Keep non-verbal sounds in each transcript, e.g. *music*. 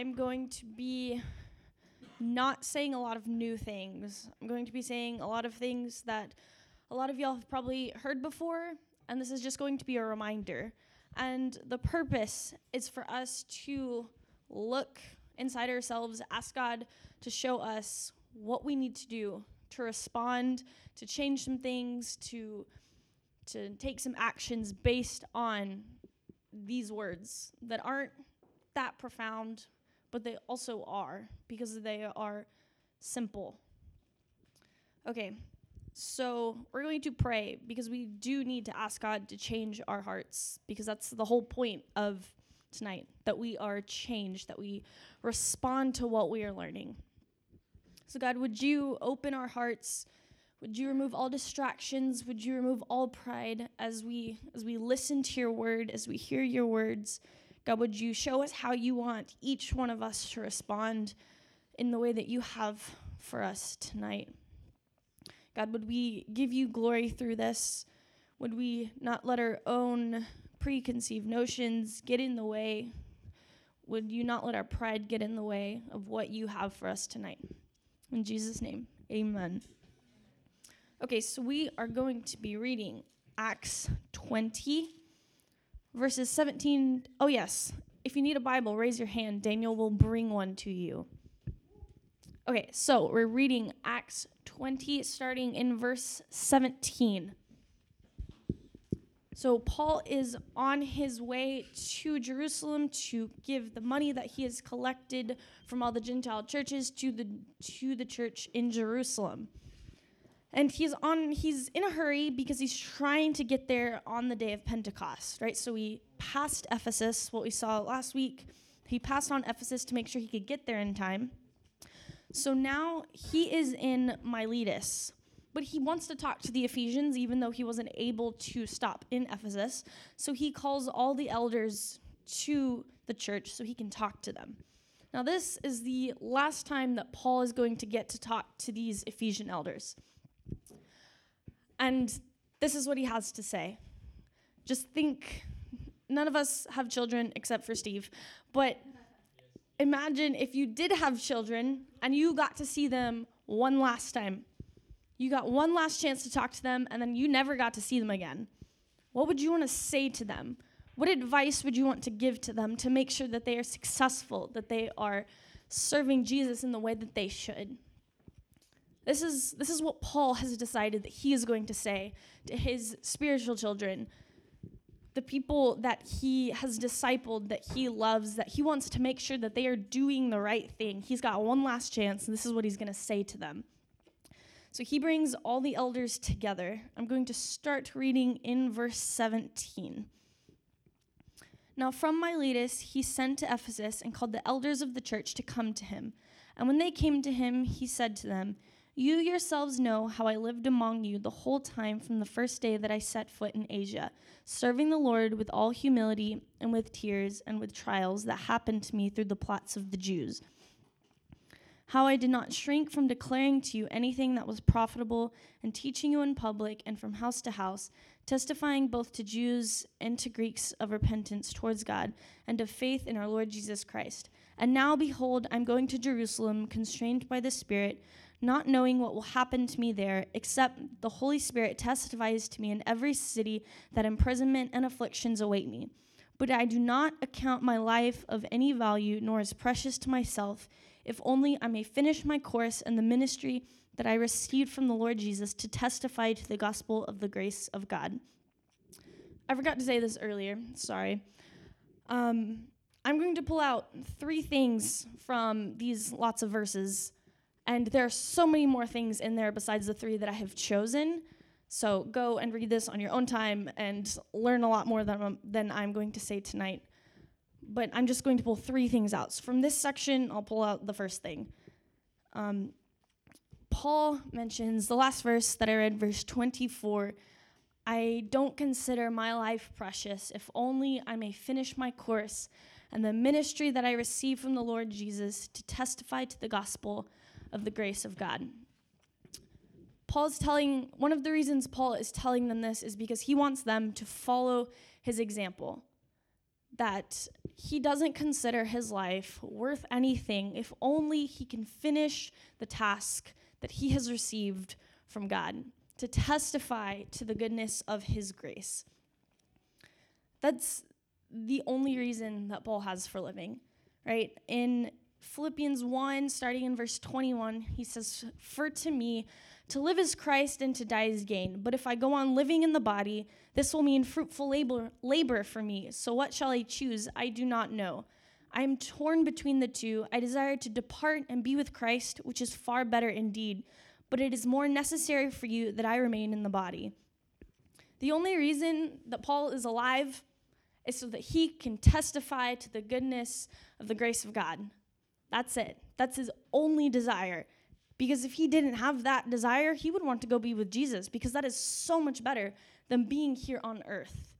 I'm going to be not saying a lot of new things. I'm going to be saying a lot of things that a lot of y'all have probably heard before, and this is just going to be a reminder. And the purpose is for us to look inside ourselves, ask God to show us what we need to do to respond, to change some things, to to take some actions based on these words that aren't that profound, but they also are because they are simple. Okay, so we're going to pray because we do need to ask God to change our hearts because that's the whole point of tonight that we are changed, that we respond to what we are learning. So, God, would you open our hearts? Would you remove all distractions? Would you remove all pride as we as we listen to your word, as we hear your words? God, would you show us how you want each one of us to respond in the way that you have for us tonight? God, would we give you glory through this? Would we not let our own preconceived notions get in the way? Would you not let our pride get in the way of what you have for us tonight? In Jesus' name, amen. Okay, so we are going to be reading Acts 20, verses 17. Oh, yes. If you need a Bible, raise your hand. Daniel will bring one to you. Okay, so we're reading Acts 20, starting in verse 17. So Paul is on his way to Jerusalem to give the money that he has collected from all the Gentile churches to the to the church in Jerusalem. And he's on he's in a hurry because he's trying to get there on the day of Pentecost, right? So he passed Ephesus, what we saw last week. He passed on Ephesus to make sure he could get there in time. So now he is in Miletus, but he wants to talk to the Ephesians, even though he wasn't able to stop in Ephesus. So he calls all the elders to the church so he can talk to them. Now, this is the last time that Paul is going to get to talk to these Ephesian elders. And this is what he has to say. Just think none of us have children except for Steve, but imagine if you did have children and you got to see them one last time you got one last chance to talk to them, and then you never got to see them again. What would you want to say to them? What advice would you want to give to them to make sure that they are successful, that they are serving Jesus in the way that they should? This is, this is what Paul has decided that he is going to say to his spiritual children, the people that he has discipled, that he loves, that he wants to make sure that they are doing the right thing. He's got one last chance, and this is what he's going to say to them. So he brings all the elders together. I'm going to start reading in verse 17. Now, from Miletus, he sent to Ephesus and called the elders of the church to come to him. And when they came to him, he said to them, You yourselves know how I lived among you the whole time from the first day that I set foot in Asia, serving the Lord with all humility and with tears and with trials that happened to me through the plots of the Jews how I did not shrink from declaring to you anything that was profitable and teaching you in public and from house to house, testifying both to Jews and to Greeks of repentance towards God and of faith in our Lord Jesus Christ. And now, behold, I'm going to Jerusalem, constrained by the Spirit, not knowing what will happen to me there, except the Holy Spirit testifies to me in every city that imprisonment and afflictions await me. But I do not account my life of any value, nor as precious to myself if only I may finish my course and the ministry that I received from the Lord Jesus to testify to the gospel of the grace of God. I forgot to say this earlier, sorry. Um, I'm going to pull out three things from these lots of verses, and there are so many more things in there besides the three that I have chosen. So go and read this on your own time and learn a lot more than, than I'm going to say tonight but I'm just going to pull three things out. So from this section, I'll pull out the first thing. Um, Paul mentions the last verse that I read, verse 24. I don't consider my life precious, if only I may finish my course and the ministry that I receive from the Lord Jesus to testify to the gospel of the grace of God. Paul's telling, one of the reasons Paul is telling them this is because he wants them to follow his example that he doesn't consider his life worth anything if only he can finish the task that he has received from God to testify to the goodness of his grace. That's the only reason that Paul has for living, right? In Philippians 1, starting in verse 21, he says, For to me, to live is Christ and to die is gain. But if I go on living in the body, this will mean fruitful labor, labor for me. So what shall I choose? I do not know. I am torn between the two. I desire to depart and be with Christ, which is far better indeed. But it is more necessary for you that I remain in the body. The only reason that Paul is alive is so that he can testify to the goodness of the grace of God. That's it. That's his only desire. Because if he didn't have that desire, he would want to go be with Jesus because that is so much better than being here on earth.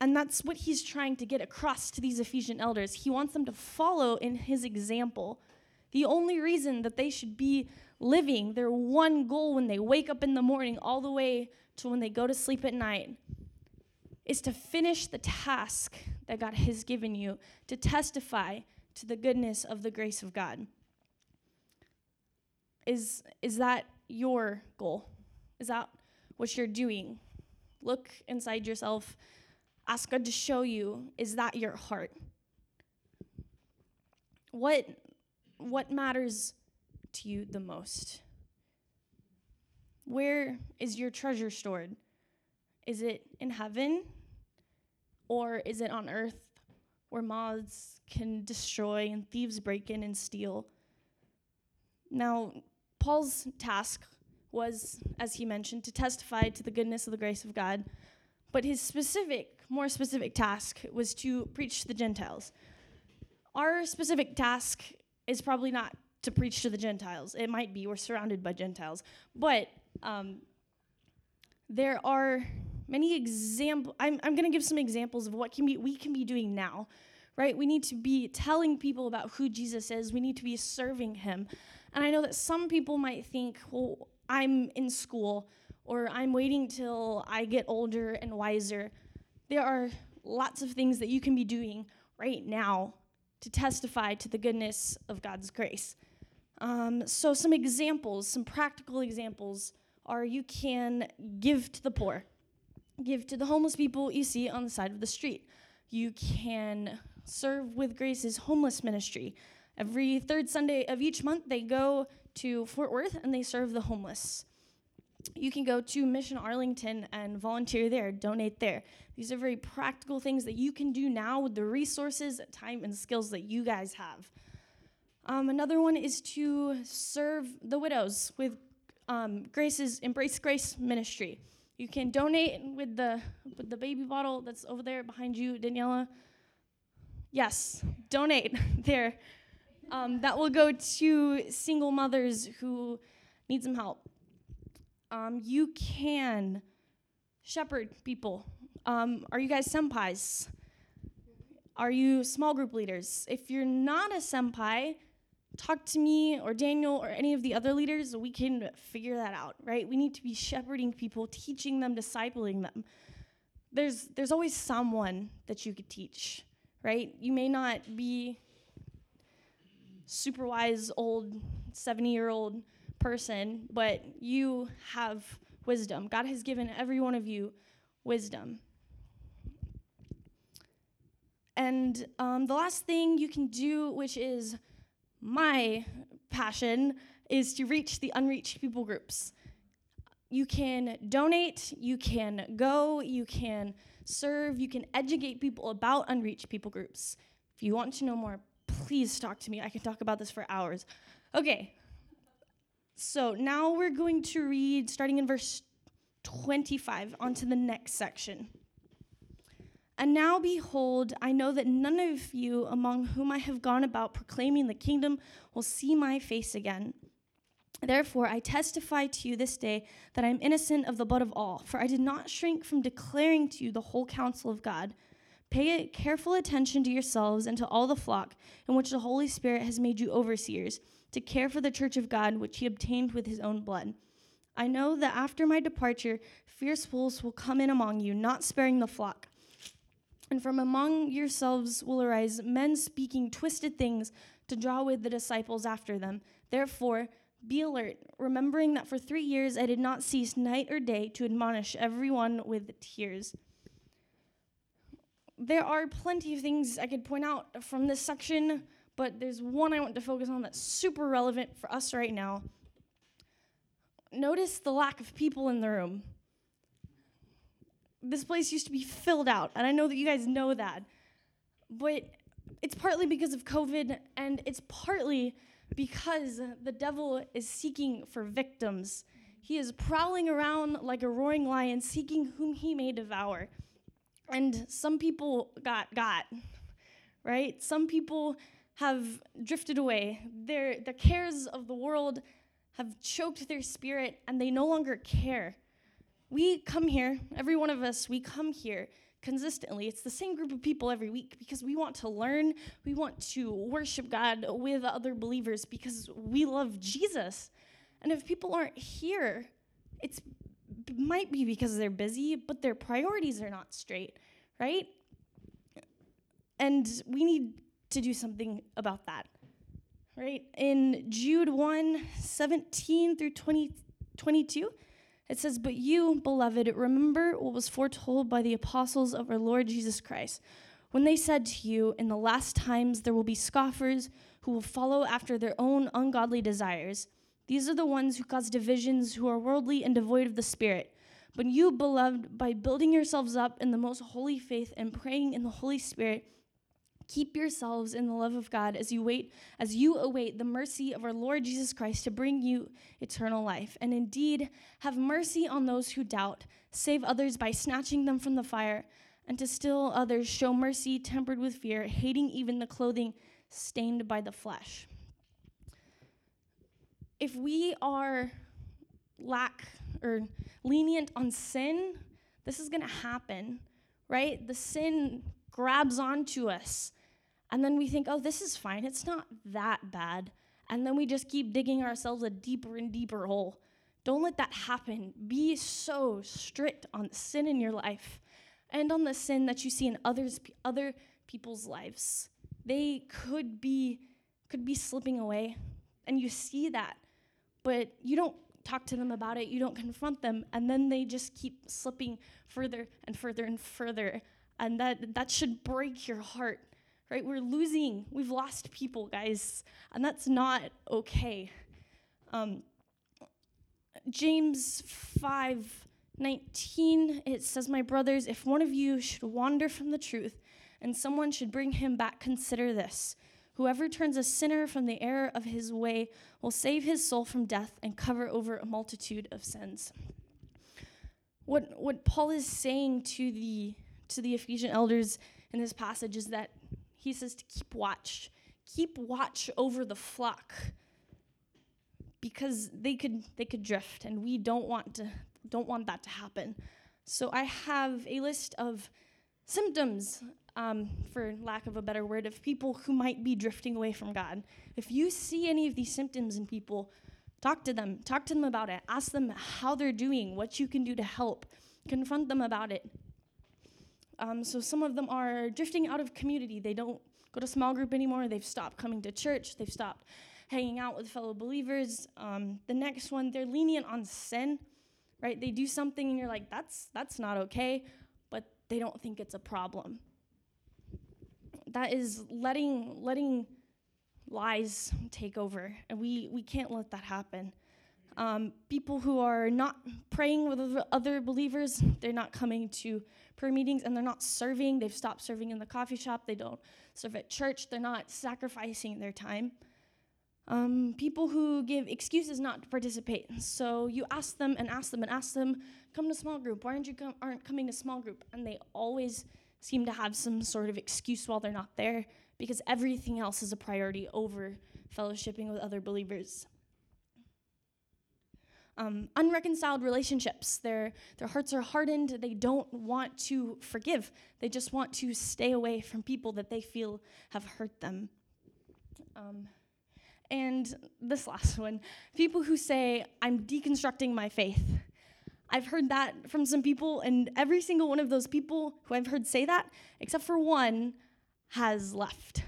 And that's what he's trying to get across to these Ephesian elders. He wants them to follow in his example. The only reason that they should be living their one goal when they wake up in the morning all the way to when they go to sleep at night is to finish the task that God has given you, to testify to the goodness of the grace of God. Is, is that your goal? Is that what you're doing? Look inside yourself. Ask God to show you is that your heart? What, what matters to you the most? Where is your treasure stored? Is it in heaven? Or is it on earth where moths can destroy and thieves break in and steal? Now, Paul's task was, as he mentioned, to testify to the goodness of the grace of God. But his specific, more specific task was to preach to the Gentiles. Our specific task is probably not to preach to the Gentiles. It might be, we're surrounded by Gentiles. But um, there are many examples. I'm, I'm going to give some examples of what can be, we can be doing now, right? We need to be telling people about who Jesus is, we need to be serving him. And I know that some people might think, well, I'm in school or I'm waiting till I get older and wiser. There are lots of things that you can be doing right now to testify to the goodness of God's grace. Um, so, some examples, some practical examples, are you can give to the poor, give to the homeless people you see on the side of the street. You can serve with Grace's homeless ministry. Every third Sunday of each month, they go to Fort Worth and they serve the homeless. You can go to Mission Arlington and volunteer there, donate there. These are very practical things that you can do now with the resources, time, and skills that you guys have. Um, another one is to serve the widows with um, Grace's Embrace Grace ministry. You can donate with the with the baby bottle that's over there behind you, Daniela. Yes, donate *laughs* there. Um, that will go to single mothers who need some help. Um, you can shepherd people. Um, are you guys senpais? Are you small group leaders? If you're not a senpai, talk to me or Daniel or any of the other leaders. We can figure that out, right? We need to be shepherding people, teaching them, discipling them. There's, there's always someone that you could teach, right? You may not be super wise old 70 year old person, but you have wisdom. God has given every one of you wisdom. And um, the last thing you can do, which is my passion, is to reach the unreached people groups. You can donate, you can go, you can serve, you can educate people about unreached people groups. If you want to know more, please talk to me. I can talk about this for hours. Okay. So now we're going to read, starting in verse 25, onto the next section. And now, behold, I know that none of you among whom I have gone about proclaiming the kingdom will see my face again. Therefore, I testify to you this day that I am innocent of the blood of all, for I did not shrink from declaring to you the whole counsel of God. Pay careful attention to yourselves and to all the flock in which the Holy Spirit has made you overseers, to care for the church of God, which he obtained with his own blood. I know that after my departure, fierce wolves will come in among you, not sparing the flock. And from among yourselves will arise men speaking twisted things to draw away the disciples after them. Therefore, be alert, remembering that for three years I did not cease night or day to admonish everyone with tears. There are plenty of things I could point out from this section, but there's one I want to focus on that's super relevant for us right now. Notice the lack of people in the room this place used to be filled out, and I know that you guys know that. But it's partly because of COVID, and it's partly because the devil is seeking for victims. He is prowling around like a roaring lion, seeking whom he may devour. And some people got got, right? Some people have drifted away. Their the cares of the world have choked their spirit, and they no longer care we come here, every one of us, we come here consistently. It's the same group of people every week because we want to learn, we want to worship God with other believers because we love Jesus. And if people aren't here, it might be because they're busy, but their priorities are not straight, right? And we need to do something about that. Right? In Jude 1 17 through 20, 22, it says, But you, beloved, remember what was foretold by the apostles of our Lord Jesus Christ, when they said to you, In the last times there will be scoffers who will follow after their own ungodly desires. These are the ones who cause divisions, who are worldly and devoid of the Spirit. But you, beloved, by building yourselves up in the most holy faith and praying in the Holy Spirit, Keep yourselves in the love of God as you wait, as you await the mercy of our Lord Jesus Christ to bring you eternal life. And indeed, have mercy on those who doubt, save others by snatching them from the fire, and to still others show mercy tempered with fear, hating even the clothing stained by the flesh. If we are lack or lenient on sin, this is going to happen, right? The sin grabs onto us and then we think, oh, this is fine. It's not that bad. And then we just keep digging ourselves a deeper and deeper hole. Don't let that happen. Be so strict on the sin in your life and on the sin that you see in others other people's lives. They could be could be slipping away and you see that. But you don't talk to them about it, you don't confront them, and then they just keep slipping further and further and further. And that that should break your heart right? We're losing, we've lost people, guys, and that's not okay. Um, James 5 19, it says, My brothers, if one of you should wander from the truth and someone should bring him back, consider this. Whoever turns a sinner from the error of his way will save his soul from death and cover over a multitude of sins. What, what Paul is saying to the, to the Ephesian elders in this passage is that he says to keep watch. Keep watch over the flock because they could they could drift and we don't want to don't want that to happen. So I have a list of symptoms, um, for lack of a better word, of people who might be drifting away from God. If you see any of these symptoms in people, talk to them. Talk to them about it. Ask them how they're doing, what you can do to help. Confront them about it. Um, so some of them are drifting out of community. They don't go to small group anymore. They've stopped coming to church. They've stopped hanging out with fellow believers. Um, the next one, they're lenient on sin, right? They do something and you're like, that's that's not okay, but they don't think it's a problem. That is letting letting lies take over, and we we can't let that happen. Um, people who are not praying with other believers, they're not coming to prayer meetings and they're not serving. They've stopped serving in the coffee shop. They don't serve at church. They're not sacrificing their time. Um, people who give excuses not to participate. So you ask them and ask them and ask them, come to small group. Why aren't you com- aren't coming to small group? And they always seem to have some sort of excuse while they're not there because everything else is a priority over fellowshipping with other believers um, unreconciled relationships. Their, their hearts are hardened. They don't want to forgive. They just want to stay away from people that they feel have hurt them. Um, and this last one people who say, I'm deconstructing my faith. I've heard that from some people, and every single one of those people who I've heard say that, except for one, has left.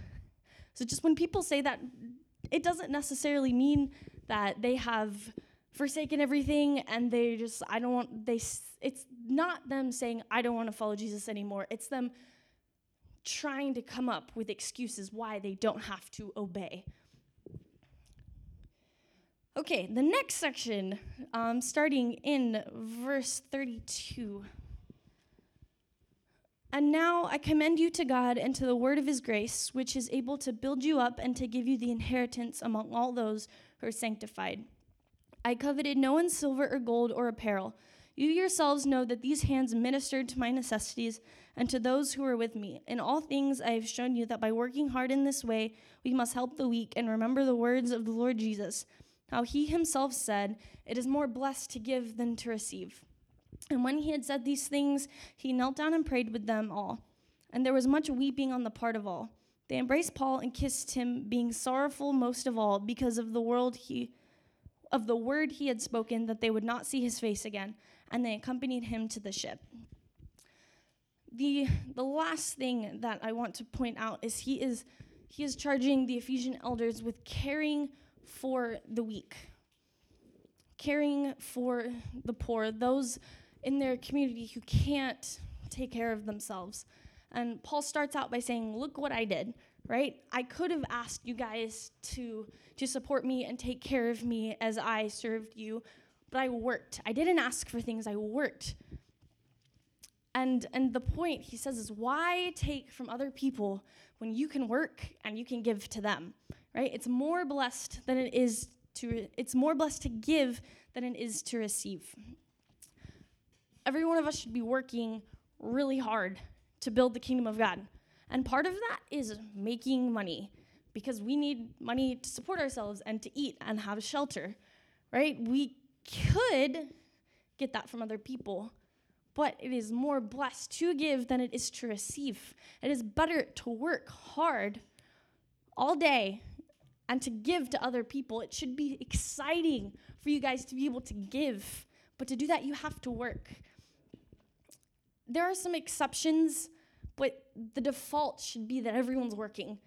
So just when people say that, it doesn't necessarily mean that they have forsaken everything and they just I don't want they it's not them saying I don't want to follow Jesus anymore. It's them trying to come up with excuses why they don't have to obey. Okay, the next section, um, starting in verse 32. And now I commend you to God and to the word of his grace, which is able to build you up and to give you the inheritance among all those who are sanctified. I coveted no one's silver or gold or apparel. You yourselves know that these hands ministered to my necessities and to those who were with me. In all things, I have shown you that by working hard in this way, we must help the weak and remember the words of the Lord Jesus, how he himself said, It is more blessed to give than to receive. And when he had said these things, he knelt down and prayed with them all. And there was much weeping on the part of all. They embraced Paul and kissed him, being sorrowful most of all because of the world he of the word he had spoken that they would not see his face again, and they accompanied him to the ship. The the last thing that I want to point out is he is he is charging the Ephesian elders with caring for the weak. Caring for the poor, those in their community who can't take care of themselves. And Paul starts out by saying, Look what I did, right? I could have asked you guys to, to support me and take care of me as I served you, but I worked. I didn't ask for things, I worked. And, and the point he says is why take from other people when you can work and you can give to them, right? It's more blessed than it is to, it's more blessed to give than it is to receive every one of us should be working really hard to build the kingdom of God. And part of that is making money because we need money to support ourselves and to eat and have shelter, right? We could get that from other people, but it is more blessed to give than it is to receive. It is better to work hard all day and to give to other people. It should be exciting for you guys to be able to give, but to do that, you have to work there are some exceptions, but the default should be that everyone's working.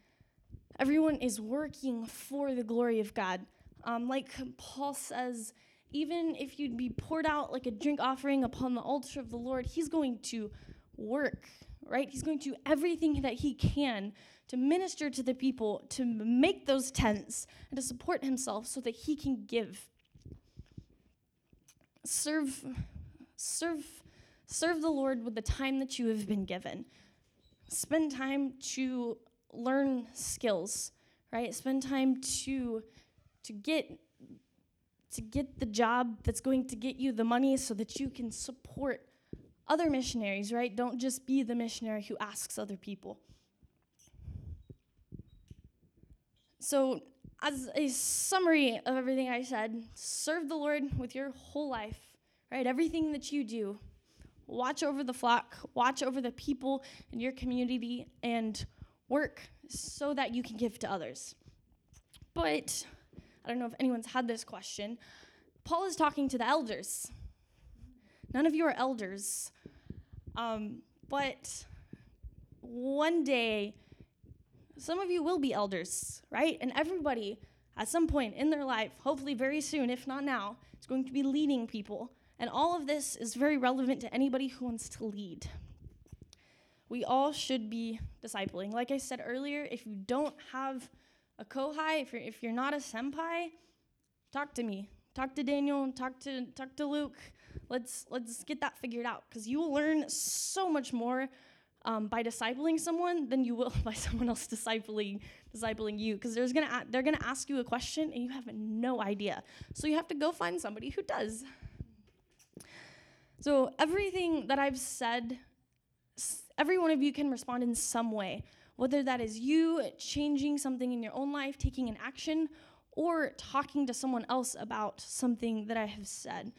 Everyone is working for the glory of God. Um, like Paul says, even if you'd be poured out like a drink offering upon the altar of the Lord, he's going to work, right? He's going to do everything that he can to minister to the people, to make those tents, and to support himself so that he can give. Serve, serve Serve the Lord with the time that you have been given. Spend time to learn skills, right? Spend time to to get to get the job that's going to get you the money so that you can support other missionaries, right? Don't just be the missionary who asks other people. So, as a summary of everything I said, serve the Lord with your whole life, right? Everything that you do, watch over the flock, watch over the people in your community, and work so that you can give to others. But I don't know if anyone's had this question. Paul is talking to the elders. None of you are elders. Um, but one day, some of you will be elders, right? And everybody, at some point in their life, hopefully very soon, if not now, is going to be leading people. And all of this is very relevant to anybody who wants to lead. We all should be discipling. Like I said earlier, if you don't have a kohai, if you're, if you're not a senpai, talk to me. Talk to Daniel, talk to talk to Luke. Let's let's get that figured out because you will learn so much more um, by discipling someone than you will *laughs* by someone else discipling discipling you because gonna they're gonna ask you a question and you have no idea. So you have to go find somebody who does. So, everything that I've said, every one of you can respond in some way, whether that is you changing something in your own life, taking an action, or talking to someone else about something that I have said.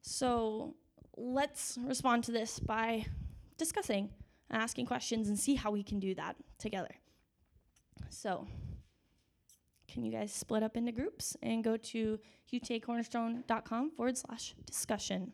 So, let's respond to this by discussing and asking questions and see how we can do that together. So, can you guys split up into groups and go to utacornerstone.com forward slash discussion?